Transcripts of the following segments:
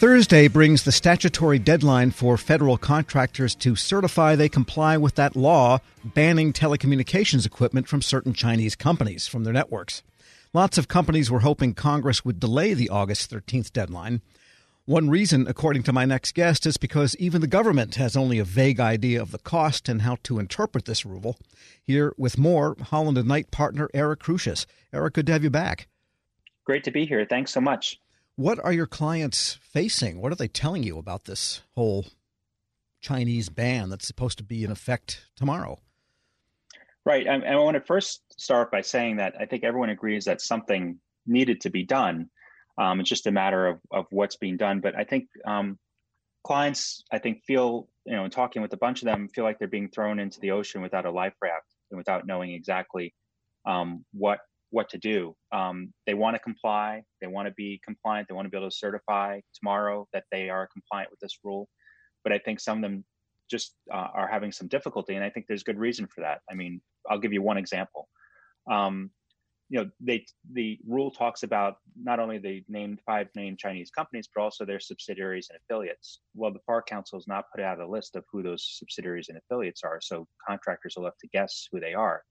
Thursday brings the statutory deadline for federal contractors to certify they comply with that law banning telecommunications equipment from certain Chinese companies from their networks. Lots of companies were hoping Congress would delay the August 13th deadline. One reason, according to my next guest, is because even the government has only a vague idea of the cost and how to interpret this rule. Here with more, Holland and Knight partner Eric Crusius. Eric, good to have you back. Great to be here. Thanks so much. What are your clients facing? What are they telling you about this whole Chinese ban that's supposed to be in effect tomorrow? Right. And I want to first start by saying that I think everyone agrees that something needed to be done. Um, it's just a matter of, of what's being done. But I think um, clients, I think, feel, you know, in talking with a bunch of them, feel like they're being thrown into the ocean without a life raft and without knowing exactly um, what what to do. Um, they want to comply. They want to be compliant. They want to be able to certify tomorrow that they are compliant with this rule. But I think some of them just uh, are having some difficulty, and I think there's good reason for that. I mean, I'll give you one example. Um, you know, they the rule talks about not only the named five named Chinese companies, but also their subsidiaries and affiliates. Well, the FAR Council has not put out a list of who those subsidiaries and affiliates are, so contractors are left to guess who they are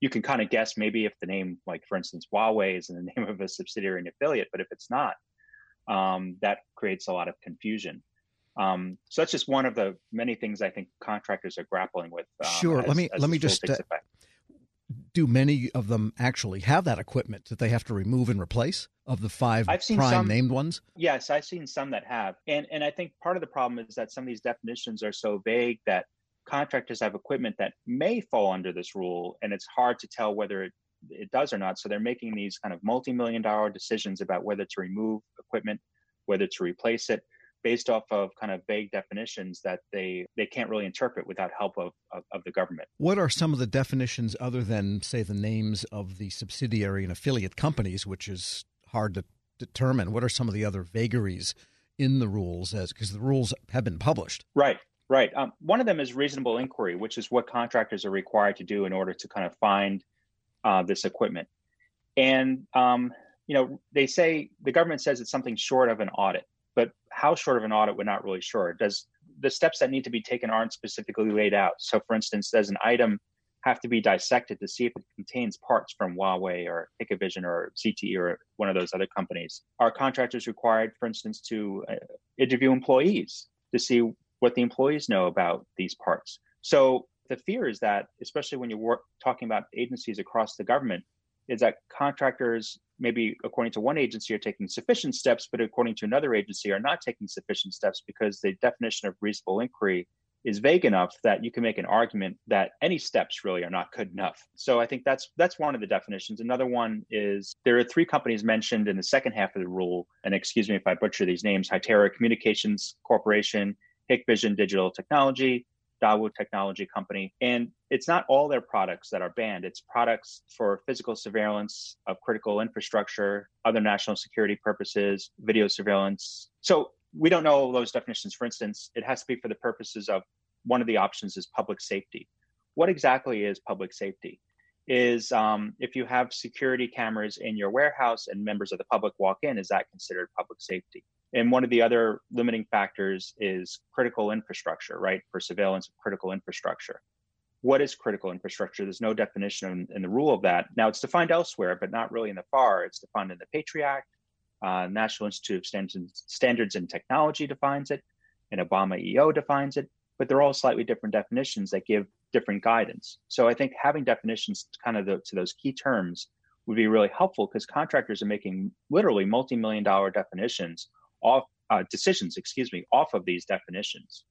you can kind of guess maybe if the name, like for instance, Huawei is in the name of a subsidiary and affiliate, but if it's not, um, that creates a lot of confusion. Um, so that's just one of the many things I think contractors are grappling with. Um, sure. As, let me let me just. Uh, do many of them actually have that equipment that they have to remove and replace of the 5 I've seen prime some, named ones? Yes, I've seen some that have, and and I think part of the problem is that some of these definitions are so vague that contractors have equipment that may fall under this rule, and it's hard to tell whether it, it does or not. So they're making these kind of multi million dollar decisions about whether to remove equipment, whether to replace it based off of kind of vague definitions that they they can't really interpret without help of, of, of, the government. What are some of the definitions other than say the names of the subsidiary and affiliate companies, which is hard to determine? What are some of the other vagaries in the rules as because the rules have been published? Right. Right. Um, one of them is reasonable inquiry, which is what contractors are required to do in order to kind of find uh, this equipment. And um, you know, they say the government says it's something short of an audit, but how short of an audit we're not really sure. Does the steps that need to be taken aren't specifically laid out? So, for instance, does an item have to be dissected to see if it contains parts from Huawei or Hikvision or ZTE or one of those other companies? Are contractors required, for instance, to uh, interview employees to see what the employees know about these parts. So the fear is that, especially when you're work, talking about agencies across the government, is that contractors, maybe according to one agency, are taking sufficient steps, but according to another agency, are not taking sufficient steps because the definition of reasonable inquiry is vague enough that you can make an argument that any steps really are not good enough. So I think that's that's one of the definitions. Another one is there are three companies mentioned in the second half of the rule, and excuse me if I butcher these names: Hytera Communications Corporation, Hikvision Digital Technology, Dawu Technology Company. And it's not all their products that are banned, it's products for physical surveillance of critical infrastructure, other national security purposes, video surveillance. So we don't know those definitions. For instance, it has to be for the purposes of one of the options is public safety. What exactly is public safety? Is um, if you have security cameras in your warehouse and members of the public walk in, is that considered public safety? And one of the other limiting factors is critical infrastructure, right? For surveillance of critical infrastructure. What is critical infrastructure? There's no definition in, in the rule of that. Now, it's defined elsewhere, but not really in the FAR. It's defined in the Patriot Act. Uh, National Institute of Standards, Standards and Technology defines it, and Obama EO defines it, but they're all slightly different definitions that give different guidance. So I think having definitions kind of the, to those key terms would be really helpful because contractors are making literally multi-million dollar definitions off uh, decisions, excuse me, off of these definitions.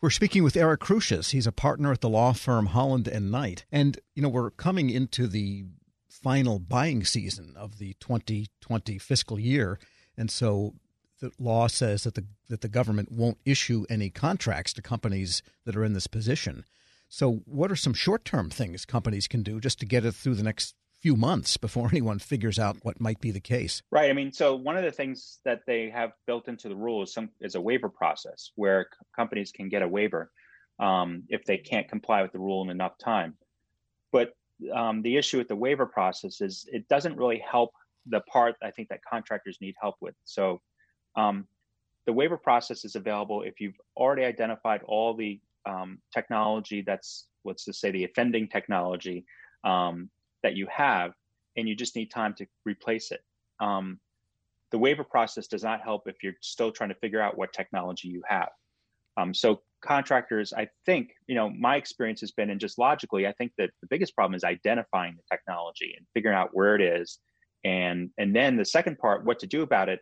We're speaking with Eric Crusius. He's a partner at the law firm Holland and Knight, and you know we're coming into the final buying season of the 2020 fiscal year, and so the law says that the that the government won't issue any contracts to companies that are in this position. So, what are some short term things companies can do just to get it through the next few months before anyone figures out what might be the case. Right. I mean, so one of the things that they have built into the rule is some is a waiver process where c- companies can get a waiver um, if they can't comply with the rule in enough time. But um, the issue with the waiver process is it doesn't really help the part I think that contractors need help with. So um, the waiver process is available if you've already identified all the um, technology that's let's just say the offending technology um, that you have, and you just need time to replace it. Um, the waiver process does not help if you're still trying to figure out what technology you have. Um, so contractors, I think, you know, my experience has been, and just logically, I think that the biggest problem is identifying the technology and figuring out where it is, and and then the second part, what to do about it,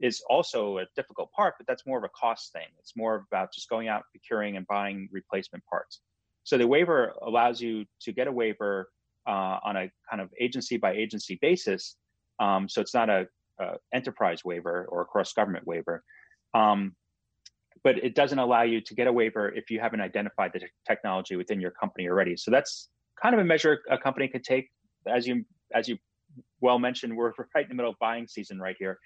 is also a difficult part, but that's more of a cost thing. It's more about just going out, procuring, and buying replacement parts. So the waiver allows you to get a waiver uh, on a kind of agency by agency basis. Um, so it's not a, a, enterprise waiver or a cross government waiver. Um, but it doesn't allow you to get a waiver if you haven't identified the technology within your company already. So that's kind of a measure a company could take. As you as you well mentioned, we're right in the middle of buying season right here.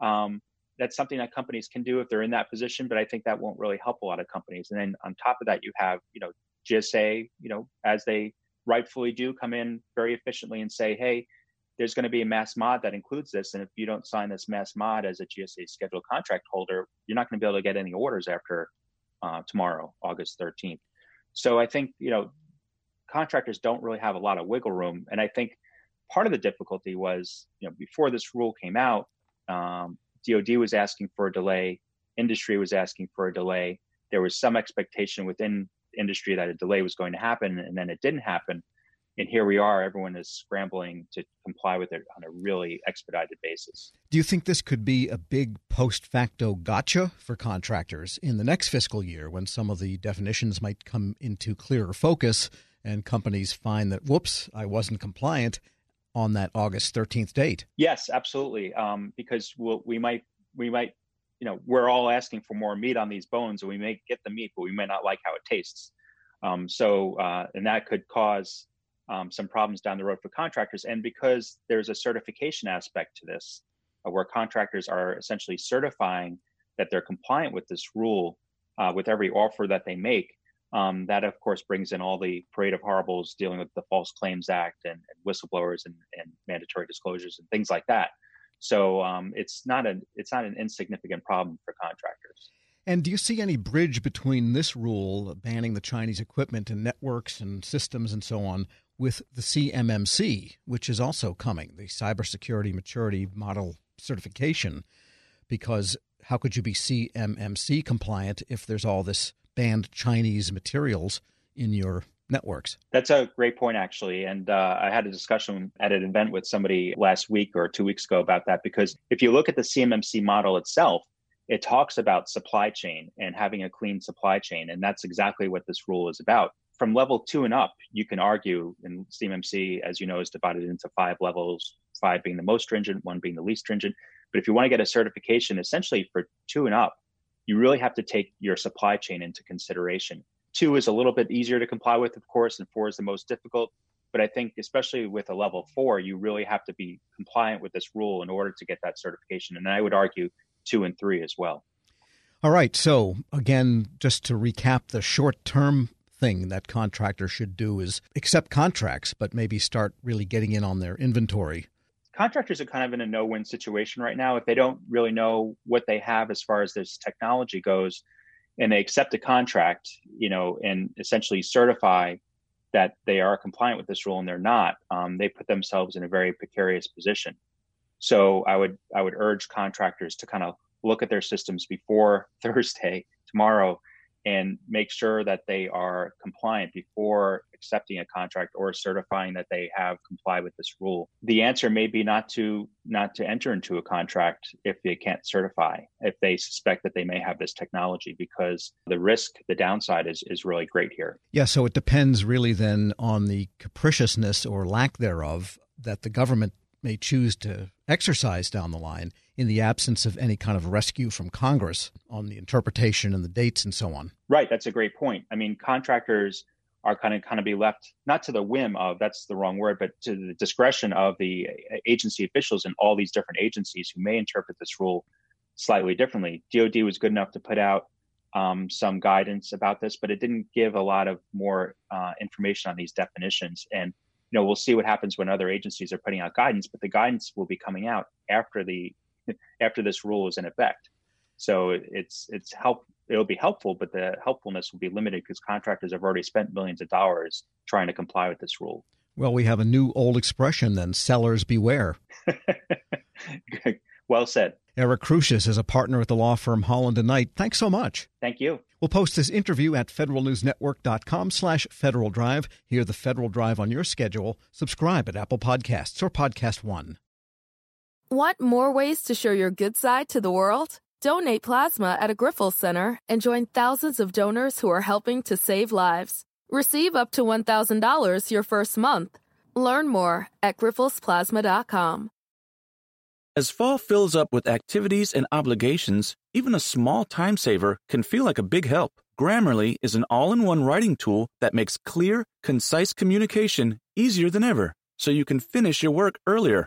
Um, that's something that companies can do if they're in that position, but I think that won't really help a lot of companies. And then on top of that, you have you know GSA, you know, as they rightfully do, come in very efficiently and say, hey, there's going to be a mass mod that includes this. And if you don't sign this mass mod as a GSA scheduled contract holder, you're not going to be able to get any orders after uh, tomorrow, August 13th. So I think, you know, contractors don't really have a lot of wiggle room. And I think part of the difficulty was, you know, before this rule came out, um, DOD was asking for a delay, industry was asking for a delay. There was some expectation within industry that a delay was going to happen, and then it didn't happen. And here we are everyone is scrambling to comply with it on a really expedited basis. Do you think this could be a big post facto gotcha for contractors in the next fiscal year when some of the definitions might come into clearer focus and companies find that whoops i wasn't compliant on that august 13th date? Yes absolutely. Um, because we'll, we might we might you know we're all asking for more meat on these bones and we may get the meat but we may not like how it tastes um, so uh, and that could cause um, some problems down the road for contractors. And because there's a certification aspect to this, uh, where contractors are essentially certifying that they're compliant with this rule uh, with every offer that they make, um, that of course brings in all the parade of horribles dealing with the False Claims Act and, and whistleblowers and, and, mandatory disclosures and things like that. So um, it's not an it's not an insignificant problem for contractors. And do you see any bridge between this rule banning the Chinese equipment and networks and systems and so on with the CMMC, which is also coming, the Cybersecurity Maturity Model Certification, because how could you be CMMC compliant if there's all this banned Chinese materials in your networks? That's a great point, actually. And uh, I had a discussion at an event with somebody last week or two weeks ago about that, because if you look at the CMMC model itself, it talks about supply chain and having a clean supply chain. And that's exactly what this rule is about from level two and up, you can argue, and CMMC, as you know, is divided into five levels, five being the most stringent, one being the least stringent. But if you want to get a certification, essentially for two and up, you really have to take your supply chain into consideration. Two is a little bit easier to comply with, of course, and four is the most difficult. But I think, especially with a level four, you really have to be compliant with this rule in order to get that certification. And I would argue two and three as well. All right. So, again, just to recap the short term thing that contractors should do is accept contracts, but maybe start really getting in on their inventory. Contractors are kind of in a no win situation right now. If they don't really know what they have as far as this technology goes, and they accept a contract, you know, and essentially certify that they are compliant with this rule and they're not, um, they put themselves in a very precarious position. So I would I would urge contractors to kind of look at their systems before Thursday tomorrow and make sure that they are compliant before accepting a contract or certifying that they have complied with this rule. The answer may be not to not to enter into a contract if they can't certify, if they suspect that they may have this technology because the risk, the downside is is really great here. Yeah, so it depends really then on the capriciousness or lack thereof that the government may choose to exercise down the line in the absence of any kind of rescue from Congress on the interpretation and the dates and so on. Right, that's a great point. I mean, contractors are kind of kind of be left not to the whim of that's the wrong word, but to the discretion of the agency officials in all these different agencies who may interpret this rule slightly differently. DoD was good enough to put out um, some guidance about this, but it didn't give a lot of more uh, information on these definitions and you know, we'll see what happens when other agencies are putting out guidance, but the guidance will be coming out after the after this rule is in effect. So it's it's help. It'll be helpful, but the helpfulness will be limited because contractors have already spent millions of dollars trying to comply with this rule. Well, we have a new old expression then: "Sellers beware." well said. Eric Crusius is a partner at the law firm Holland and Knight. Thanks so much. Thank you. We'll post this interview at federalnewsnetwork.com slash Federal Drive. Hear the Federal Drive on your schedule. Subscribe at Apple Podcasts or Podcast One. Want more ways to show your good side to the world? Donate plasma at a Grifols Center and join thousands of donors who are helping to save lives. Receive up to $1,000 your first month. Learn more at grifolsplasma.com. As fall fills up with activities and obligations, even a small time saver can feel like a big help. Grammarly is an all in one writing tool that makes clear, concise communication easier than ever, so you can finish your work earlier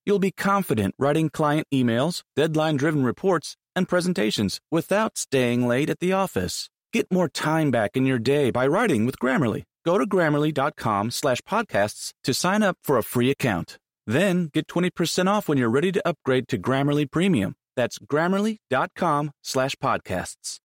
You'll be confident writing client emails, deadline driven reports, and presentations without staying late at the office. Get more time back in your day by writing with Grammarly. Go to grammarly.com slash podcasts to sign up for a free account. Then get 20% off when you're ready to upgrade to Grammarly Premium. That's grammarly.com slash podcasts.